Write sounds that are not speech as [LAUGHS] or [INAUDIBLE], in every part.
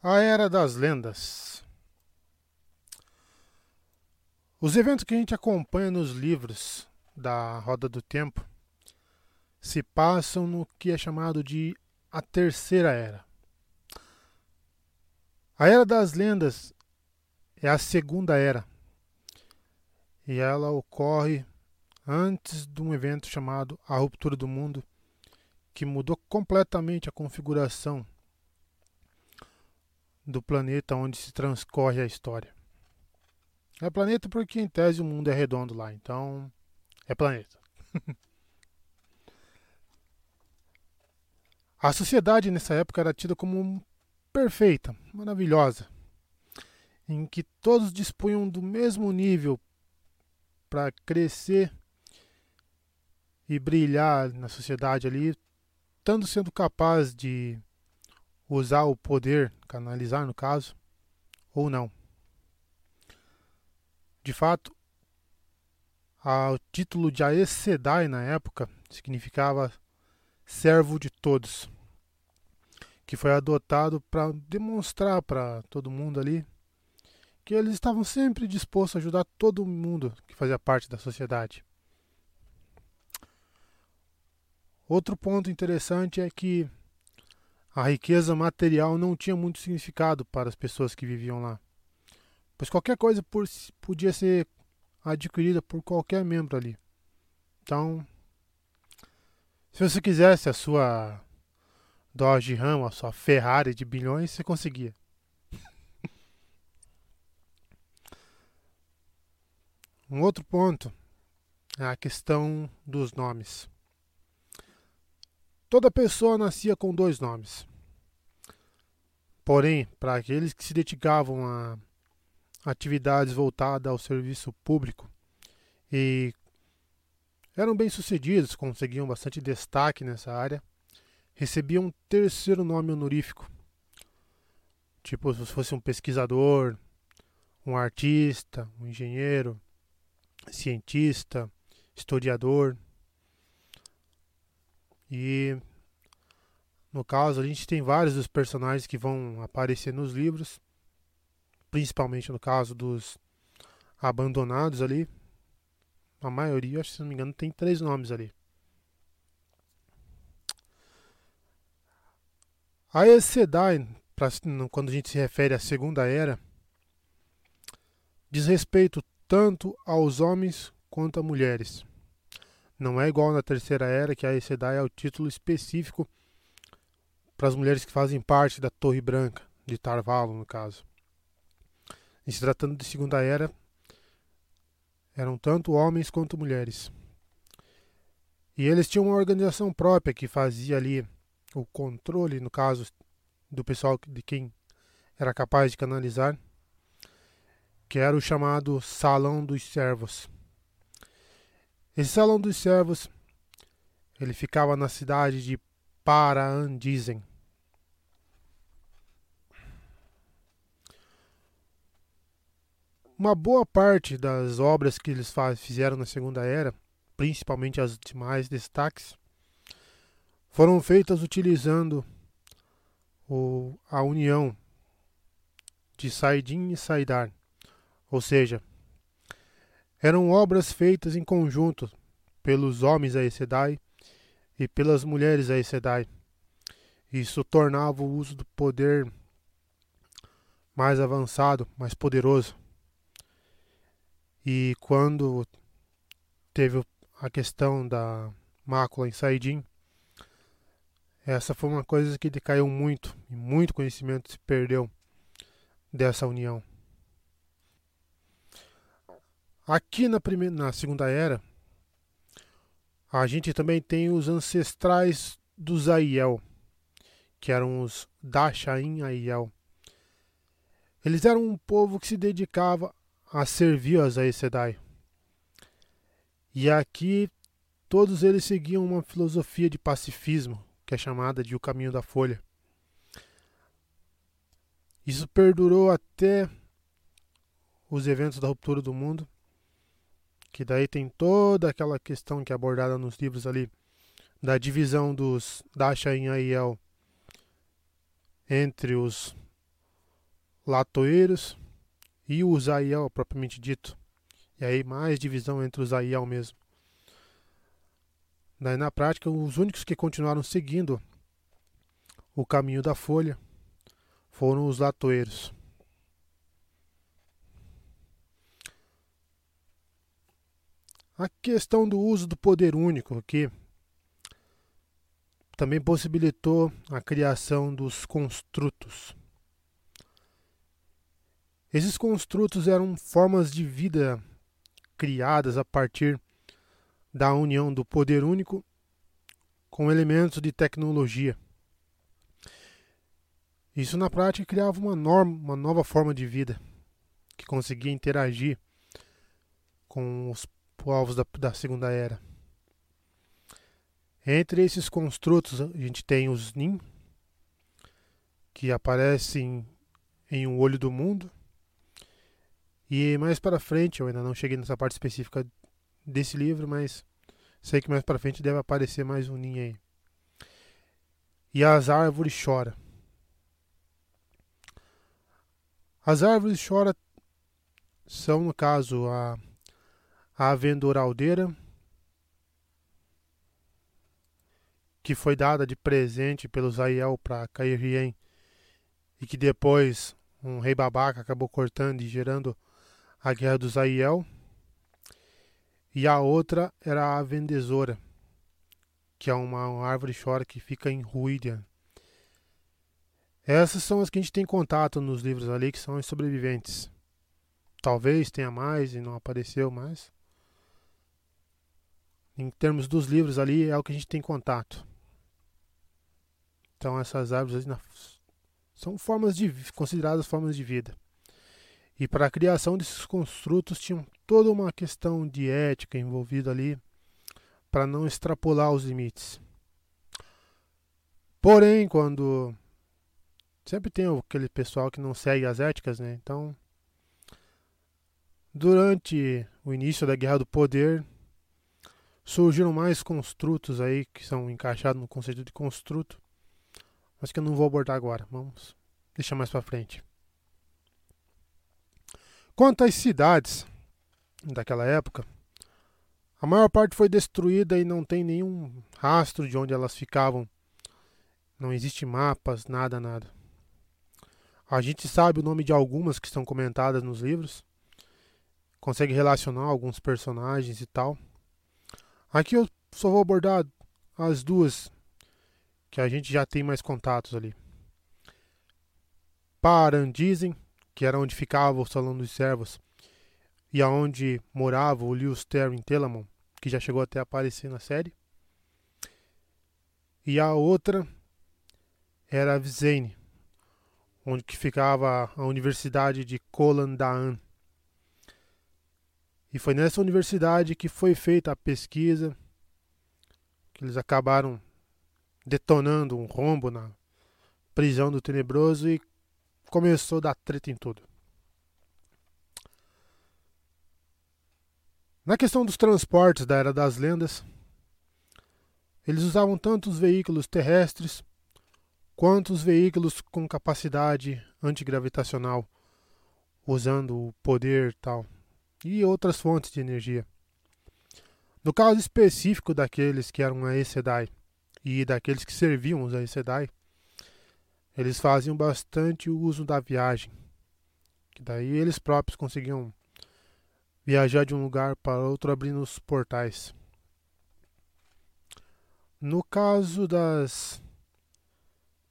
A Era das Lendas. Os eventos que a gente acompanha nos livros da Roda do Tempo se passam no que é chamado de a Terceira Era. A Era das Lendas é a segunda era e ela ocorre antes de um evento chamado a Ruptura do Mundo, que mudou completamente a configuração do planeta onde se transcorre a história. É planeta porque, em tese, o mundo é redondo lá, então é planeta. [LAUGHS] a sociedade nessa época era tida como perfeita, maravilhosa, em que todos dispunham do mesmo nível para crescer e brilhar na sociedade ali, tanto sendo capaz de usar o poder, canalizar no caso, ou não. De fato, o título de Aes Sedai na época significava servo de todos, que foi adotado para demonstrar para todo mundo ali que eles estavam sempre dispostos a ajudar todo mundo que fazia parte da sociedade. Outro ponto interessante é que a riqueza material não tinha muito significado para as pessoas que viviam lá, pois qualquer coisa por, podia ser adquirida por qualquer membro ali. Então, se você quisesse a sua Dodge Ram, a sua Ferrari de bilhões, você conseguia. [LAUGHS] um outro ponto é a questão dos nomes. Toda pessoa nascia com dois nomes. Porém, para aqueles que se dedicavam a atividades voltadas ao serviço público e eram bem-sucedidos, conseguiam bastante destaque nessa área, recebiam um terceiro nome honorífico. Tipo, se fosse um pesquisador, um artista, um engenheiro, cientista, historiador. E no caso, a gente tem vários dos personagens que vão aparecer nos livros, principalmente no caso dos abandonados ali. A maioria, se não me engano, tem três nomes ali. A Sedai, quando a gente se refere à Segunda Era, diz respeito tanto aos homens quanto a mulheres. Não é igual na terceira era, que a Sedai é o título específico para as mulheres que fazem parte da Torre Branca, de Tarvalo, no caso. E se tratando de Segunda Era, eram tanto homens quanto mulheres. E eles tinham uma organização própria que fazia ali o controle, no caso do pessoal de quem era capaz de canalizar, que era o chamado Salão dos Servos. Esse Salão dos Servos, ele ficava na cidade de Paraandizen. Uma boa parte das obras que eles fizeram na Segunda Era, principalmente as demais destaques, foram feitas utilizando o, a união de Saidin e Saidar, ou seja, eram obras feitas em conjunto pelos homens a Sedai e pelas mulheres a Sedai. Isso tornava o uso do poder mais avançado, mais poderoso. E quando teve a questão da mácula em Saidin, essa foi uma coisa que decaiu muito e muito conhecimento se perdeu dessa união. Aqui na, primeira, na Segunda Era, a gente também tem os ancestrais dos Aiel, que eram os Dashain Aiel. Eles eram um povo que se dedicava a servir as Aes Sedai. E aqui todos eles seguiam uma filosofia de pacifismo, que é chamada de o caminho da folha. Isso perdurou até os eventos da ruptura do mundo que daí tem toda aquela questão que é abordada nos livros ali da divisão dos Dasha em Aiel entre os latoeiros e o Zaiel propriamente dito. E aí mais divisão entre o Zaiel mesmo. Daí na prática, os únicos que continuaram seguindo o caminho da folha foram os latoeiros. A questão do uso do poder único aqui também possibilitou a criação dos construtos. Esses construtos eram formas de vida criadas a partir da união do poder único com elementos de tecnologia. Isso na prática criava uma, norma, uma nova forma de vida que conseguia interagir com os povos da, da Segunda Era. Entre esses construtos, a gente tem os Nin, que aparecem em um olho do mundo. E mais para frente, eu ainda não cheguei nessa parte específica desse livro, mas sei que mais para frente deve aparecer mais um Nin aí. E as árvores choram. As árvores choram são, no caso, a, a Vendoraldeira, que foi dada de presente pelo Zaiel para Cairien e que depois um rei babaca acabou cortando e gerando a guerra do Zaiel. E a outra era a Vendesora, que é uma árvore chora que fica em Ruídia. Essas são as que a gente tem contato nos livros ali, que são os sobreviventes. Talvez tenha mais e não apareceu mais. Em termos dos livros ali, é o que a gente tem contato. Então essas árvores são formas de consideradas formas de vida. E para a criação desses construtos tinha toda uma questão de ética envolvida ali para não extrapolar os limites. Porém, quando sempre tem aquele pessoal que não segue as éticas, né? Então, durante o início da Guerra do Poder, surgiram mais construtos aí que são encaixados no conceito de construto mas que eu não vou abordar agora. Vamos deixar mais para frente. Quanto às cidades daquela época, a maior parte foi destruída e não tem nenhum rastro de onde elas ficavam. Não existe mapas, nada, nada. A gente sabe o nome de algumas que estão comentadas nos livros. Consegue relacionar alguns personagens e tal. Aqui eu só vou abordar as duas que a gente já tem mais contatos ali. Parandizen, que era onde ficava o Salão dos Servos, e aonde morava o Lewis Terry Telamon, que já chegou até a aparecer na série. E a outra era a Vizene, onde que ficava a Universidade de Kolandaan. E foi nessa universidade que foi feita a pesquisa, que eles acabaram detonando um rombo na prisão do Tenebroso e começou a dar treta em tudo. Na questão dos transportes da Era das Lendas, eles usavam tanto os veículos terrestres quanto os veículos com capacidade antigravitacional, usando o poder tal e outras fontes de energia. No caso específico daqueles que eram a Sedai, e daqueles que serviam os Sedai, eles faziam bastante uso da viagem. Que daí eles próprios conseguiam viajar de um lugar para outro abrindo os portais. No caso das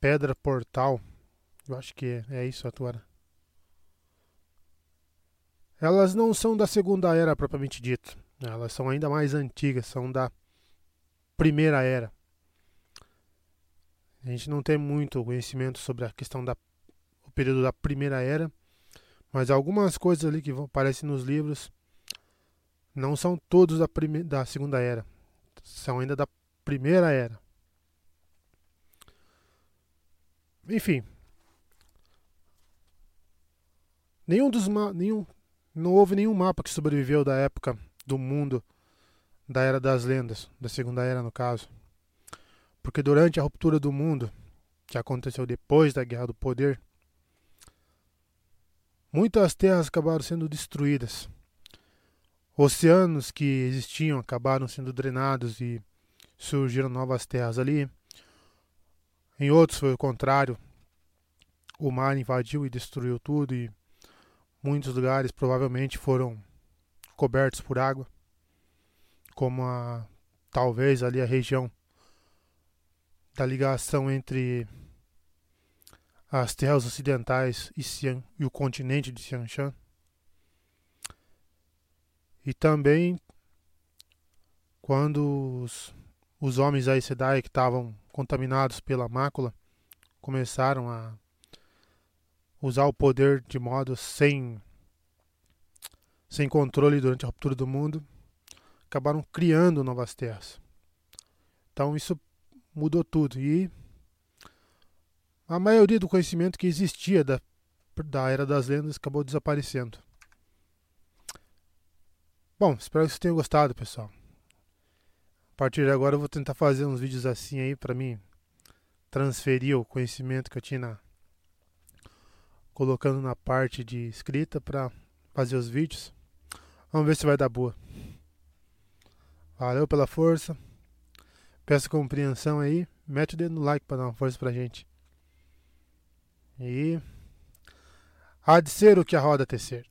Pedra Portal, eu acho que é, é isso agora. Elas não são da Segunda Era propriamente dito. Elas são ainda mais antigas, são da Primeira Era. A gente não tem muito conhecimento sobre a questão da o período da Primeira Era, mas algumas coisas ali que aparecem nos livros não são todos da, prime, da Segunda Era, são ainda da Primeira Era. Enfim, nenhum dos nenhum não houve nenhum mapa que sobreviveu da época do mundo da Era das Lendas, da Segunda Era no caso. Porque durante a ruptura do mundo, que aconteceu depois da Guerra do Poder, muitas terras acabaram sendo destruídas. Oceanos que existiam acabaram sendo drenados e surgiram novas terras ali. Em outros foi o contrário. O mar invadiu e destruiu tudo e muitos lugares provavelmente foram cobertos por água, como a talvez ali a região da ligação entre as terras ocidentais e, Xian, e o continente de Xiangshan. E também quando os, os homens Aes Sedai que estavam contaminados pela mácula começaram a usar o poder de modo sem sem controle durante a ruptura do mundo, acabaram criando novas terras. Então isso mudou tudo e a maioria do conhecimento que existia da, da Era das Lendas acabou desaparecendo. Bom, espero que vocês tenham gostado, pessoal. A partir de agora eu vou tentar fazer uns vídeos assim aí para mim transferir o conhecimento que eu tinha na, colocando na parte de escrita para fazer os vídeos. Vamos ver se vai dar boa. Valeu pela força. Peço compreensão aí. Mete o dedo no like para dar uma força pra gente. E há de ser o que a roda tecer.